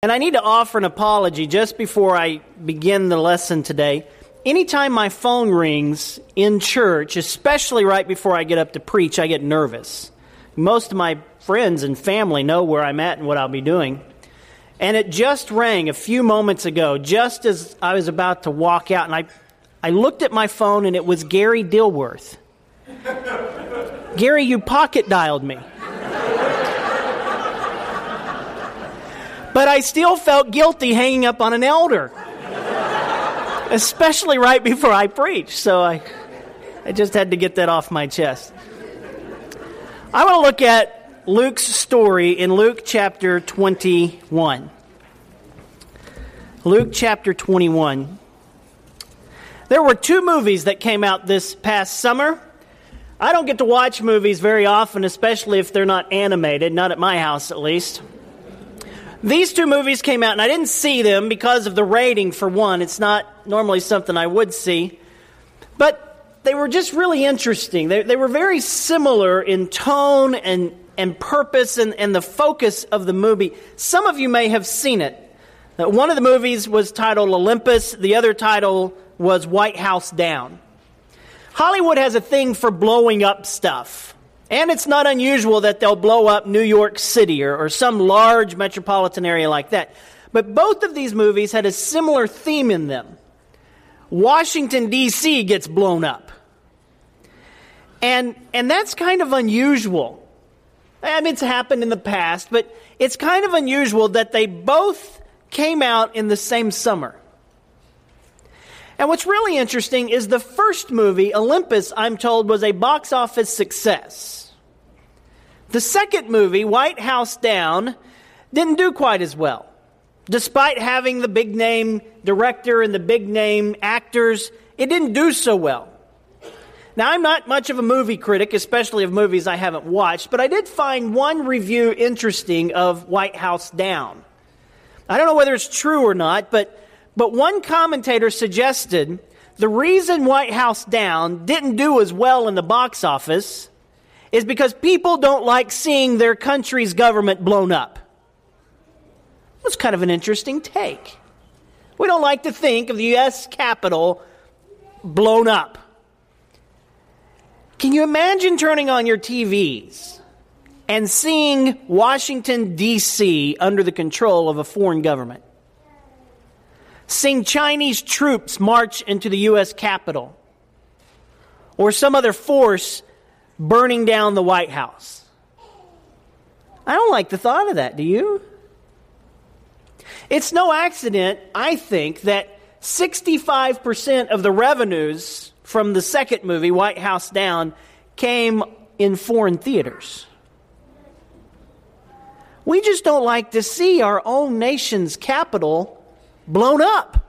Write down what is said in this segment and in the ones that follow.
And I need to offer an apology just before I begin the lesson today. Anytime my phone rings in church, especially right before I get up to preach, I get nervous. Most of my friends and family know where I'm at and what I'll be doing. And it just rang a few moments ago, just as I was about to walk out, and I, I looked at my phone and it was Gary Dilworth. Gary, you pocket dialed me. But I still felt guilty hanging up on an elder, especially right before I preached. So I, I just had to get that off my chest. I want to look at Luke's story in Luke chapter 21. Luke chapter 21. There were two movies that came out this past summer. I don't get to watch movies very often, especially if they're not animated, not at my house at least. These two movies came out, and I didn't see them because of the rating, for one. It's not normally something I would see. But they were just really interesting. They, they were very similar in tone and, and purpose and, and the focus of the movie. Some of you may have seen it. Uh, one of the movies was titled Olympus, the other title was White House Down. Hollywood has a thing for blowing up stuff. And it's not unusual that they'll blow up New York City or, or some large metropolitan area like that. But both of these movies had a similar theme in them. Washington, D.C. gets blown up. And, and that's kind of unusual. I mean, it's happened in the past, but it's kind of unusual that they both came out in the same summer. And what's really interesting is the first movie, Olympus, I'm told, was a box office success. The second movie, White House Down, didn't do quite as well. Despite having the big name director and the big name actors, it didn't do so well. Now, I'm not much of a movie critic, especially of movies I haven't watched, but I did find one review interesting of White House Down. I don't know whether it's true or not, but, but one commentator suggested the reason White House Down didn't do as well in the box office is because people don't like seeing their country's government blown up. That's kind of an interesting take. We don't like to think of the U.S. Capitol blown up. Can you imagine turning on your TVs and seeing Washington, D.C. under the control of a foreign government? Seeing Chinese troops march into the U.S. Capitol? Or some other force burning down the White House. I don't like the thought of that, do you? It's no accident, I think, that 65% of the revenues from the second movie, White House Down, came in foreign theaters. We just don't like to see our own nation's capital blown up.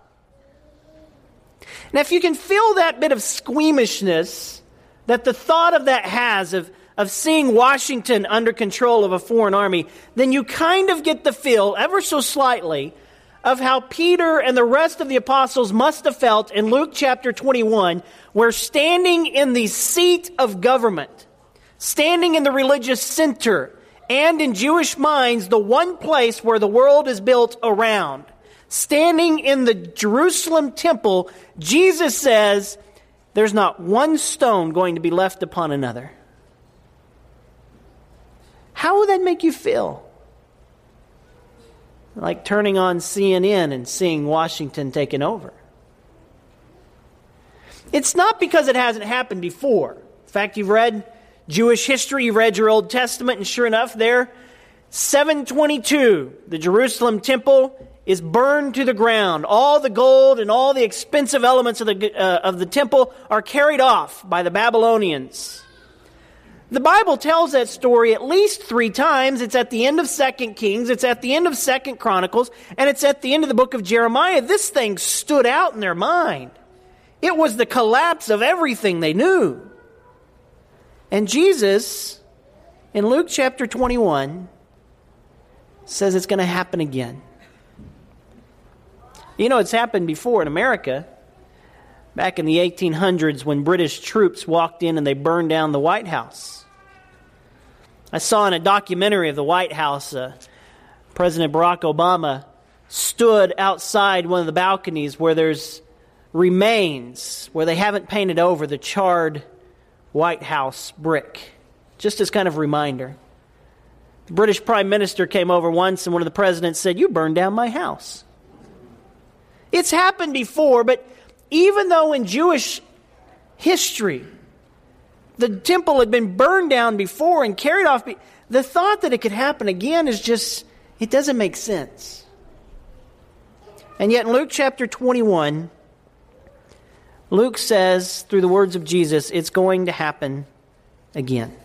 Now, if you can feel that bit of squeamishness that the thought of that has of, of seeing Washington under control of a foreign army, then you kind of get the feel, ever so slightly, of how Peter and the rest of the apostles must have felt in Luke chapter 21, where standing in the seat of government, standing in the religious center, and in Jewish minds, the one place where the world is built around, standing in the Jerusalem temple, Jesus says, there's not one stone going to be left upon another. How would that make you feel? Like turning on CNN and seeing Washington taken over. It's not because it hasn't happened before. In fact, you've read Jewish history, you've read your Old Testament, and sure enough, there, 722, the Jerusalem temple is burned to the ground. All the gold and all the expensive elements of the, uh, of the temple are carried off by the Babylonians. The Bible tells that story at least three times. It's at the end of Second Kings, it's at the end of Second Chronicles, and it's at the end of the book of Jeremiah. This thing stood out in their mind. It was the collapse of everything they knew. And Jesus, in Luke chapter 21, says it's going to happen again. You know, it's happened before in America. Back in the 1800s, when British troops walked in and they burned down the White House. I saw in a documentary of the White House, uh, President Barack Obama stood outside one of the balconies where there's remains, where they haven't painted over the charred White House brick, just as kind of reminder. The British Prime Minister came over once, and one of the presidents said, You burned down my house. It's happened before, but even though in Jewish history the temple had been burned down before and carried off, the thought that it could happen again is just, it doesn't make sense. And yet in Luke chapter 21, Luke says, through the words of Jesus, it's going to happen again.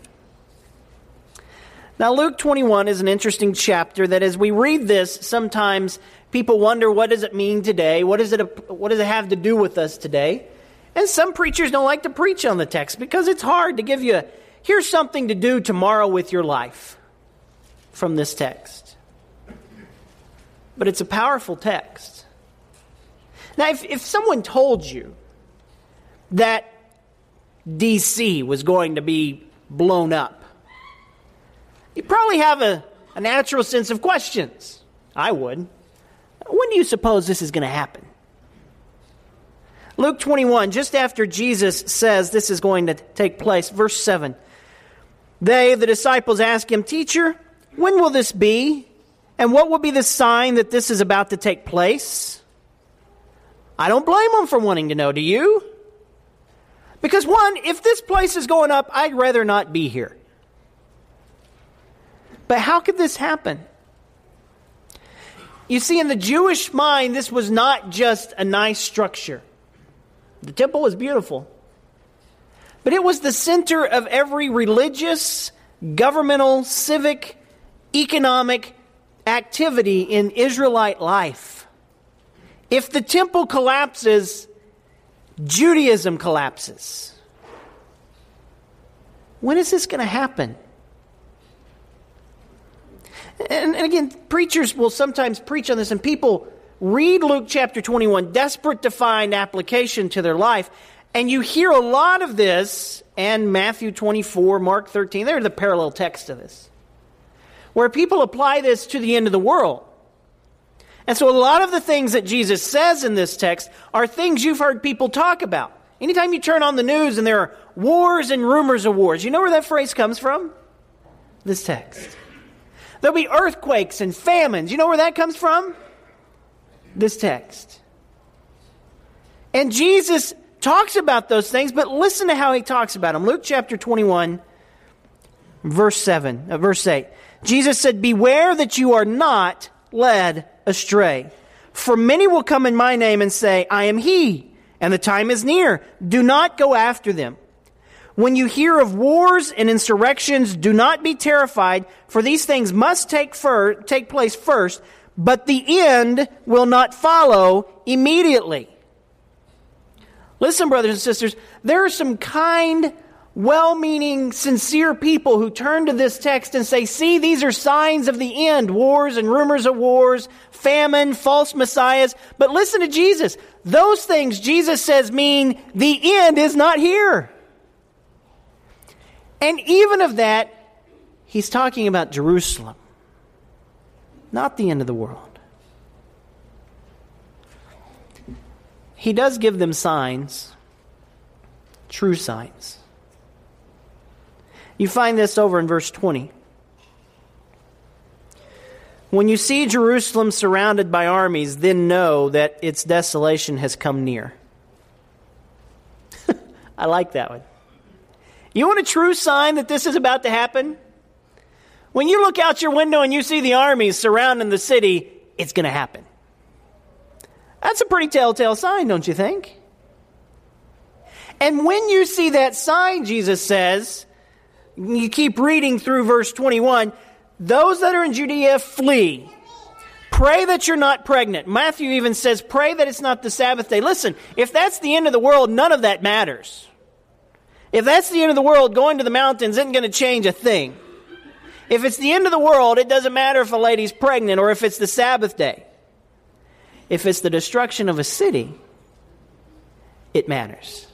Now, Luke 21 is an interesting chapter that as we read this, sometimes people wonder what does it mean today? What, is it, what does it have to do with us today? And some preachers don't like to preach on the text because it's hard to give you, a, here's something to do tomorrow with your life from this text. But it's a powerful text. Now, if, if someone told you that DC was going to be blown up, you probably have a, a natural sense of questions. I would. When do you suppose this is going to happen? Luke 21, just after Jesus says this is going to take place, verse 7. They, the disciples, ask him, Teacher, when will this be? And what will be the sign that this is about to take place? I don't blame them for wanting to know, do you? Because, one, if this place is going up, I'd rather not be here. But how could this happen? You see, in the Jewish mind, this was not just a nice structure. The temple was beautiful, but it was the center of every religious, governmental, civic, economic activity in Israelite life. If the temple collapses, Judaism collapses. When is this going to happen? And, and again, preachers will sometimes preach on this, and people read Luke chapter 21, desperate to find application to their life. And you hear a lot of this, and Matthew 24, Mark 13, they're the parallel text to this, where people apply this to the end of the world. And so a lot of the things that Jesus says in this text are things you've heard people talk about. Anytime you turn on the news and there are wars and rumors of wars, you know where that phrase comes from? This text. There'll be earthquakes and famines. You know where that comes from? This text. And Jesus talks about those things, but listen to how he talks about them. Luke chapter 21, verse 7, uh, verse 8. Jesus said, Beware that you are not led astray. For many will come in my name and say, I am he, and the time is near. Do not go after them. When you hear of wars and insurrections, do not be terrified, for these things must take, fir- take place first, but the end will not follow immediately. Listen, brothers and sisters, there are some kind, well meaning, sincere people who turn to this text and say, See, these are signs of the end wars and rumors of wars, famine, false messiahs. But listen to Jesus. Those things, Jesus says, mean the end is not here. And even of that, he's talking about Jerusalem, not the end of the world. He does give them signs, true signs. You find this over in verse 20. When you see Jerusalem surrounded by armies, then know that its desolation has come near. I like that one. You want a true sign that this is about to happen? When you look out your window and you see the armies surrounding the city, it's going to happen. That's a pretty telltale sign, don't you think? And when you see that sign, Jesus says, you keep reading through verse 21, those that are in Judea flee. Pray that you're not pregnant. Matthew even says, pray that it's not the Sabbath day. Listen, if that's the end of the world, none of that matters. If that's the end of the world, going to the mountains isn't going to change a thing. If it's the end of the world, it doesn't matter if a lady's pregnant or if it's the Sabbath day. If it's the destruction of a city, it matters.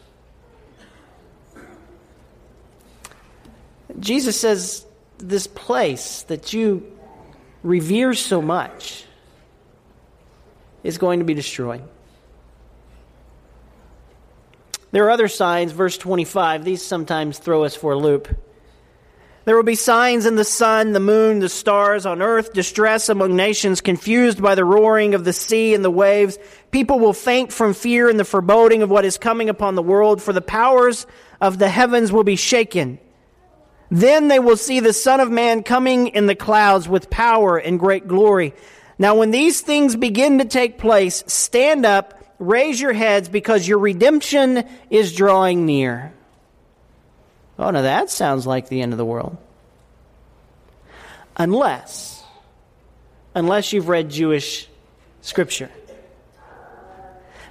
Jesus says, This place that you revere so much, is going to be destroyed. There are other signs, verse 25. These sometimes throw us for a loop. There will be signs in the sun, the moon, the stars, on earth, distress among nations, confused by the roaring of the sea and the waves. People will faint from fear and the foreboding of what is coming upon the world, for the powers of the heavens will be shaken. Then they will see the Son of Man coming in the clouds with power and great glory. Now, when these things begin to take place, stand up raise your heads because your redemption is drawing near. Oh, now that sounds like the end of the world. Unless, unless you've read Jewish scripture.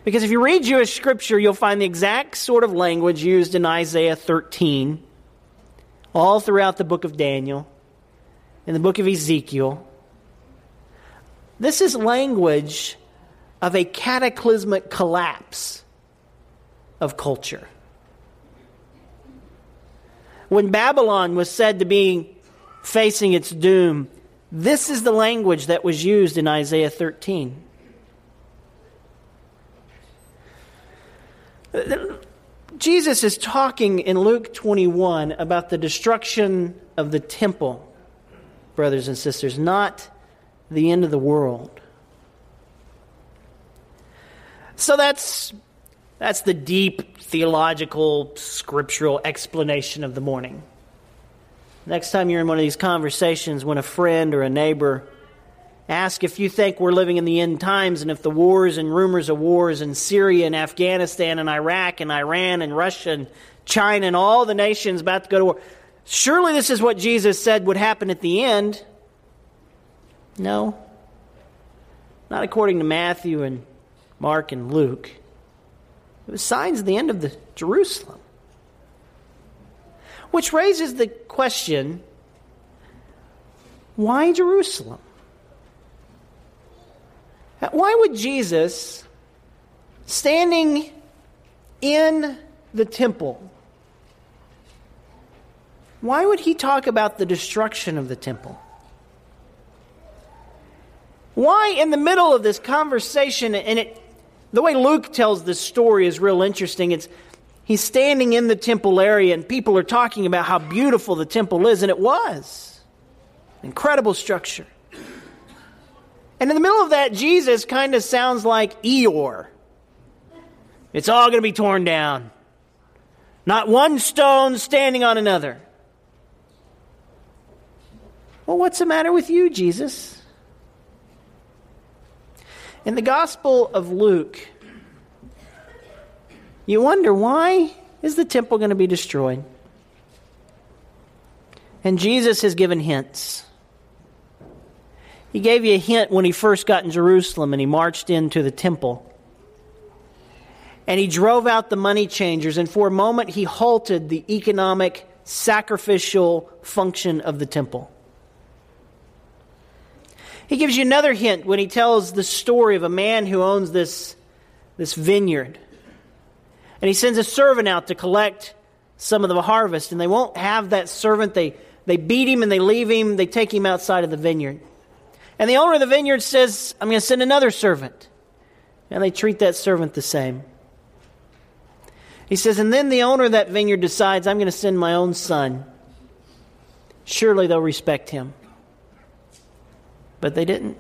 Because if you read Jewish scripture, you'll find the exact sort of language used in Isaiah 13, all throughout the book of Daniel, in the book of Ezekiel. This is language of a cataclysmic collapse of culture. When Babylon was said to be facing its doom, this is the language that was used in Isaiah 13. Jesus is talking in Luke 21 about the destruction of the temple, brothers and sisters, not the end of the world. So that's that's the deep theological scriptural explanation of the morning. Next time you're in one of these conversations when a friend or a neighbor ask if you think we're living in the end times and if the wars and rumors of wars in Syria and Afghanistan and Iraq and Iran and Russia and China and all the nations about to go to war. Surely this is what Jesus said would happen at the end. No. Not according to Matthew and Mark, and Luke. It was signs of the end of the Jerusalem. Which raises the question why Jerusalem? Why would Jesus, standing in the temple, why would he talk about the destruction of the temple? Why, in the middle of this conversation, and it the way Luke tells this story is real interesting. It's he's standing in the temple area and people are talking about how beautiful the temple is, and it was. Incredible structure. And in the middle of that, Jesus kind of sounds like Eeyore. It's all going to be torn down. Not one stone standing on another. Well, what's the matter with you, Jesus? In the Gospel of Luke, you wonder why is the temple going to be destroyed? And Jesus has given hints. He gave you a hint when he first got in Jerusalem and he marched into the temple. And he drove out the money changers, and for a moment he halted the economic, sacrificial function of the temple. He gives you another hint when he tells the story of a man who owns this, this vineyard. And he sends a servant out to collect some of the harvest, and they won't have that servant. They, they beat him and they leave him, they take him outside of the vineyard. And the owner of the vineyard says, I'm going to send another servant. And they treat that servant the same. He says, and then the owner of that vineyard decides, I'm going to send my own son. Surely they'll respect him. But they didn't.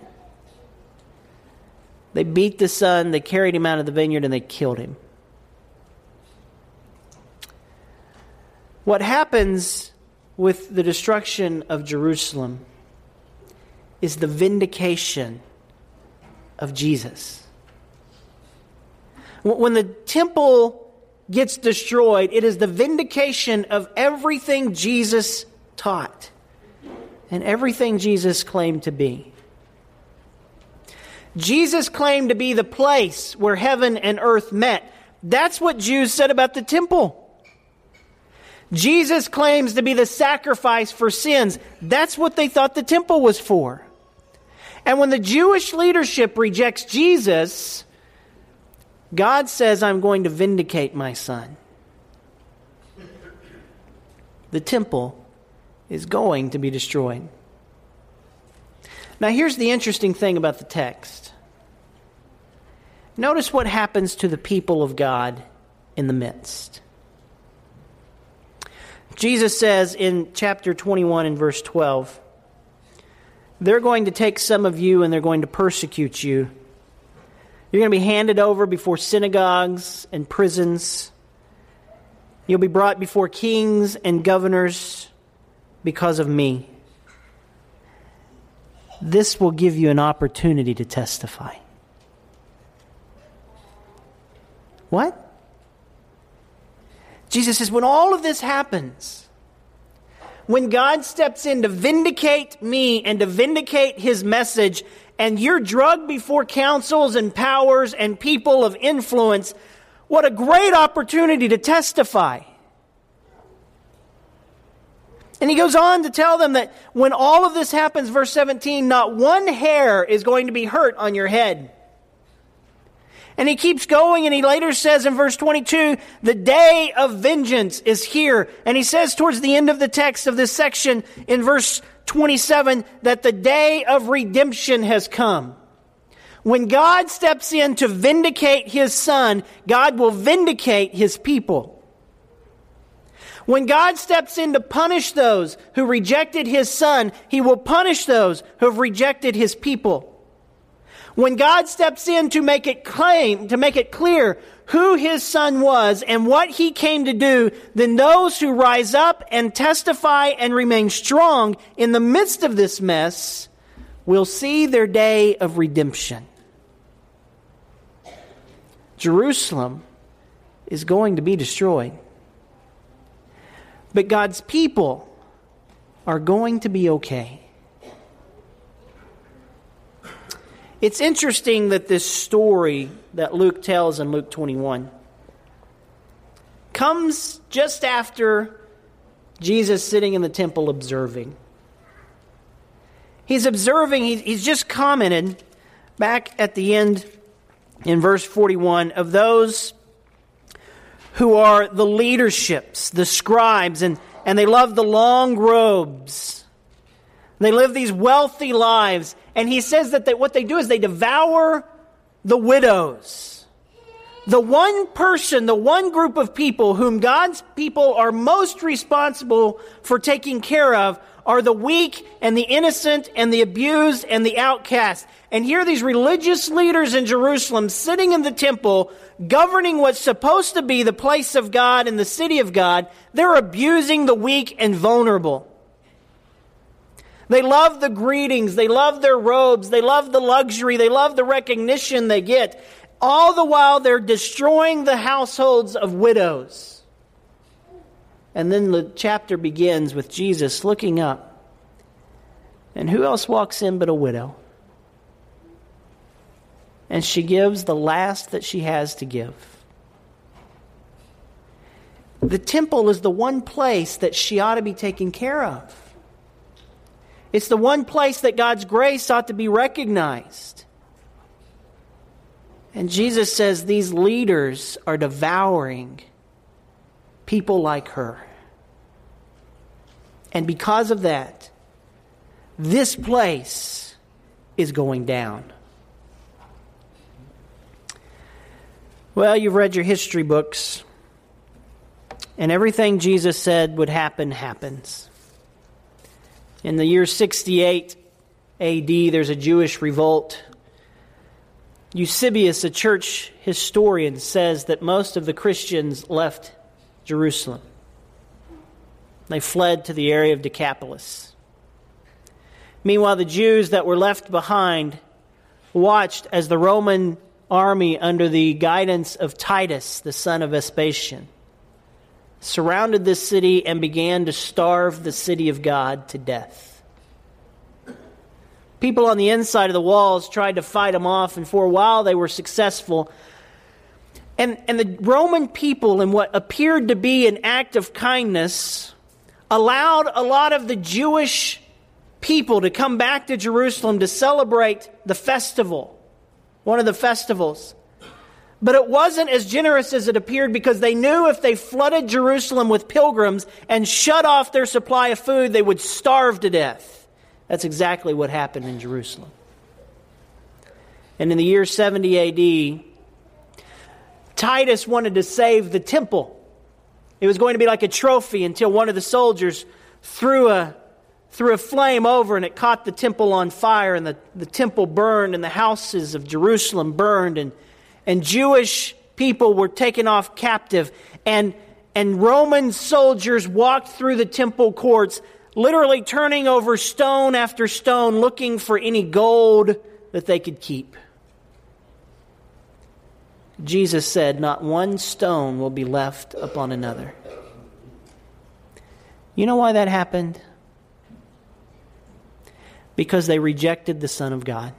They beat the son, they carried him out of the vineyard, and they killed him. What happens with the destruction of Jerusalem is the vindication of Jesus. When the temple gets destroyed, it is the vindication of everything Jesus taught and everything Jesus claimed to be. Jesus claimed to be the place where heaven and earth met. That's what Jews said about the temple. Jesus claims to be the sacrifice for sins. That's what they thought the temple was for. And when the Jewish leadership rejects Jesus, God says, I'm going to vindicate my son. The temple is going to be destroyed. Now, here's the interesting thing about the text Notice what happens to the people of God in the midst. Jesus says in chapter 21 and verse 12, they're going to take some of you and they're going to persecute you. You're going to be handed over before synagogues and prisons. You'll be brought before kings and governors because of me. This will give you an opportunity to testify. What? Jesus says, when all of this happens, when God steps in to vindicate me and to vindicate his message, and you're drugged before councils and powers and people of influence, what a great opportunity to testify. And he goes on to tell them that when all of this happens, verse 17, not one hair is going to be hurt on your head. And he keeps going and he later says in verse 22, the day of vengeance is here. And he says towards the end of the text of this section in verse 27 that the day of redemption has come. When God steps in to vindicate his son, God will vindicate his people. When God steps in to punish those who rejected his son, he will punish those who have rejected his people. When God steps in to make it claim, to make it clear who his son was and what he came to do, then those who rise up and testify and remain strong in the midst of this mess will see their day of redemption. Jerusalem is going to be destroyed. But God's people are going to be okay. It's interesting that this story that Luke tells in Luke 21 comes just after Jesus sitting in the temple observing. He's observing, he's just commented back at the end in verse 41 of those who are the leaderships, the scribes, and, and they love the long robes. They live these wealthy lives. And he says that they, what they do is they devour the widows. The one person, the one group of people whom God's people are most responsible for taking care of are the weak and the innocent and the abused and the outcast. And here these religious leaders in Jerusalem sitting in the temple, governing what's supposed to be the place of God and the city of God, they're abusing the weak and vulnerable. They love the greetings. They love their robes. They love the luxury. They love the recognition they get. All the while, they're destroying the households of widows. And then the chapter begins with Jesus looking up. And who else walks in but a widow? And she gives the last that she has to give. The temple is the one place that she ought to be taken care of. It's the one place that God's grace ought to be recognized. And Jesus says these leaders are devouring people like her. And because of that, this place is going down. Well, you've read your history books, and everything Jesus said would happen happens. In the year 68 AD, there's a Jewish revolt. Eusebius, a church historian, says that most of the Christians left Jerusalem. They fled to the area of Decapolis. Meanwhile, the Jews that were left behind watched as the Roman army, under the guidance of Titus, the son of Vespasian, surrounded this city and began to starve the city of God to death. People on the inside of the walls tried to fight them off, and for a while they were successful. And, and the Roman people, in what appeared to be an act of kindness, allowed a lot of the Jewish people to come back to Jerusalem to celebrate the festival, one of the festivals. But it wasn't as generous as it appeared because they knew if they flooded Jerusalem with pilgrims and shut off their supply of food, they would starve to death. That's exactly what happened in Jerusalem. And in the year 70 AD, Titus wanted to save the temple. It was going to be like a trophy until one of the soldiers threw a, threw a flame over and it caught the temple on fire and the, the temple burned and the houses of Jerusalem burned and, and Jewish people were taken off captive and, and Roman soldiers walked through the temple courts literally turning over stone after stone looking for any gold that they could keep. Jesus said, Not one stone will be left upon another. You know why that happened? Because they rejected the Son of God.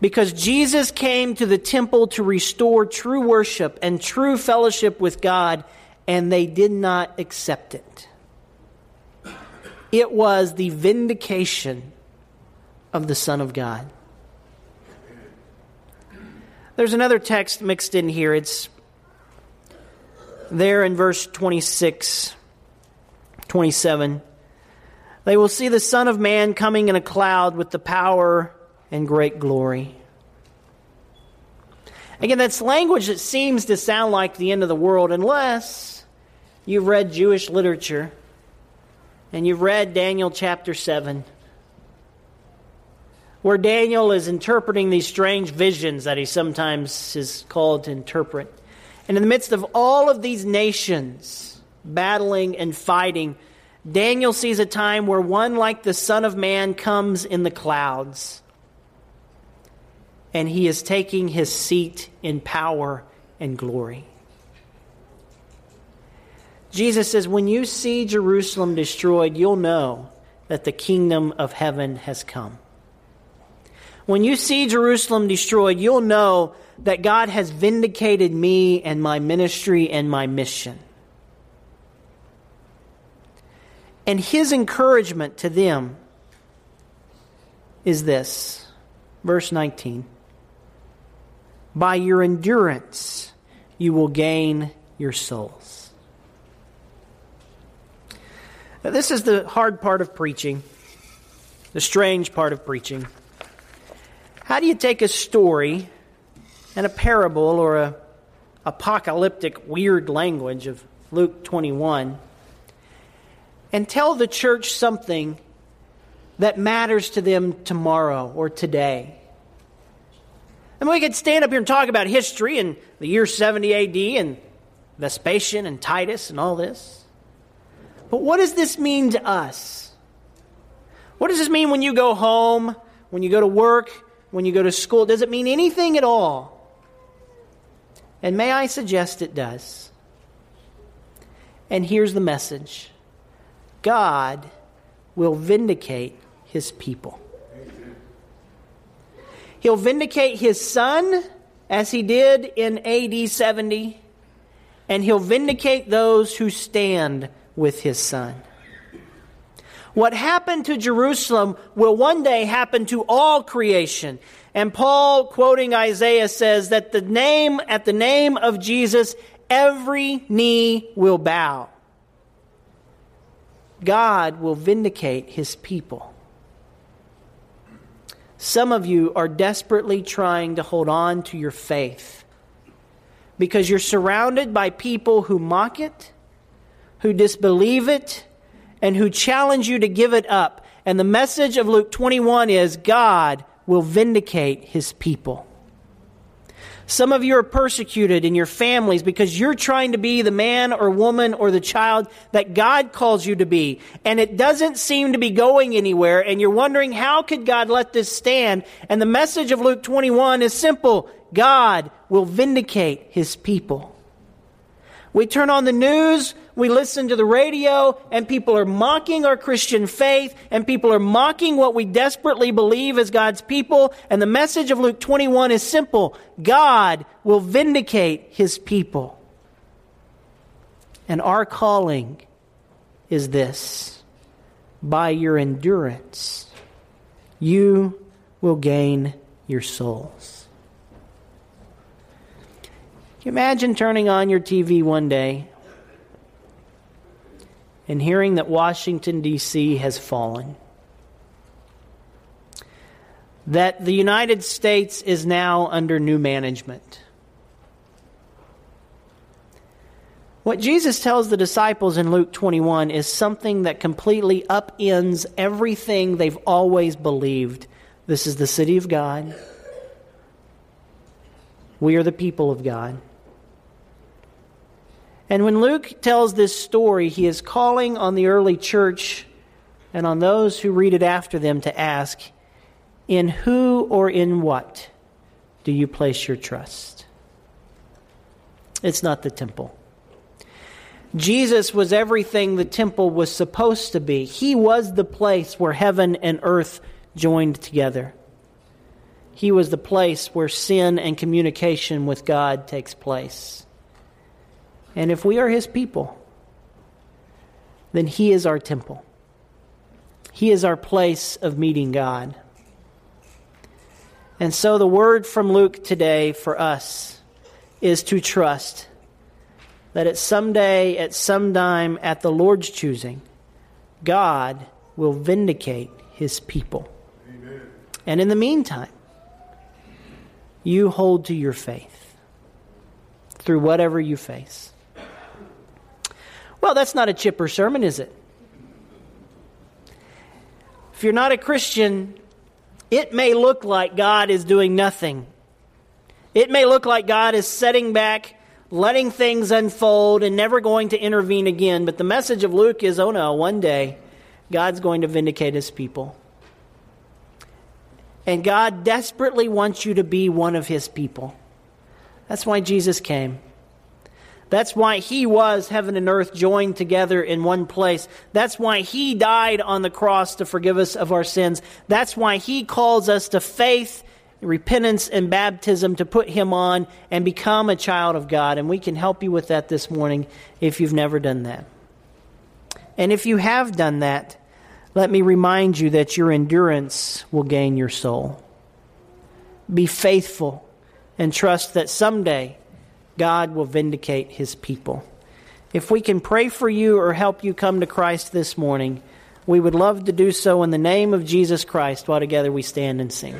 Because Jesus came to the temple to restore true worship and true fellowship with God, and they did not accept it. It was the vindication of the Son of God. There's another text mixed in here. It's there in verse 26, 27. They will see the Son of Man coming in a cloud with the power and great glory. Again, that's language that seems to sound like the end of the world unless you've read Jewish literature and you've read Daniel chapter 7 where Daniel is interpreting these strange visions that he sometimes is called to interpret. And in the midst of all of these nations battling and fighting, Daniel sees a time where one like the Son of Man comes in the clouds. And he is taking his seat in power and glory. Jesus says, When you see Jerusalem destroyed, you'll know that the kingdom of heaven has come. When you see Jerusalem destroyed, you'll know that God has vindicated me and my ministry and my mission. And his encouragement to them is this verse 19 By your endurance, you will gain your souls. Now, this is the hard part of preaching, the strange part of preaching. How do you take a story and a parable or a apocalyptic weird language of Luke 21 and tell the church something that matters to them tomorrow or today? And we could stand up here and talk about history and the year 70 AD and Vespasian and Titus and all this. But what does this mean to us? What does this mean when you go home, when you go to work, when you go to school? Does it mean anything at all? And may I suggest it does? And here's the message God will vindicate his people. He'll vindicate his son as he did in AD 70, and he'll vindicate those who stand with his son. What happened to Jerusalem will one day happen to all creation. And Paul, quoting Isaiah, says that the name, at the name of Jesus, every knee will bow. God will vindicate his people. Some of you are desperately trying to hold on to your faith because you're surrounded by people who mock it, who disbelieve it, and who challenge you to give it up. And the message of Luke 21 is God will vindicate his people. Some of you are persecuted in your families because you're trying to be the man or woman or the child that God calls you to be. And it doesn't seem to be going anywhere. And you're wondering, how could God let this stand? And the message of Luke 21 is simple God will vindicate his people. We turn on the news, we listen to the radio, and people are mocking our Christian faith, and people are mocking what we desperately believe as God's people. And the message of Luke 21 is simple God will vindicate his people. And our calling is this by your endurance, you will gain your souls. imagine turning on your TV one day and hearing that Washington, D.C. has fallen? that the United States is now under new management. What Jesus tells the disciples in Luke 21 is something that completely upends everything they've always believed. This is the city of God. We are the people of God. And when Luke tells this story, he is calling on the early church and on those who read it after them to ask, In who or in what do you place your trust? It's not the temple. Jesus was everything the temple was supposed to be. He was the place where heaven and earth joined together. He was the place where sin and communication with God takes place. And if we are His people, then He is our temple. He is our place of meeting God. And so the word from Luke today for us is to trust that at some day, at some time, at the Lord's choosing, God will vindicate his people. Amen. And in the meantime, you hold to your faith through whatever you face. Well, that's not a chipper sermon, is it? If you're not a Christian, it may look like God is doing nothing. It may look like God is setting back letting things unfold and never going to intervene again. But the message of Luke is oh no, one day God's going to vindicate his people. And God desperately wants you to be one of his people. That's why Jesus came. That's why he was heaven and earth joined together in one place. That's why he died on the cross to forgive us of our sins. That's why he calls us to faith repentance and baptism to put him on and become a child of God. And we can help you with that this morning if you've never done that. And if you have done that, let me remind you that your endurance will gain your soul. Be faithful and trust that someday God will vindicate his people. If we can pray for you or help you come to Christ this morning, we would love to do so in the name of Jesus Christ while together we stand and sing.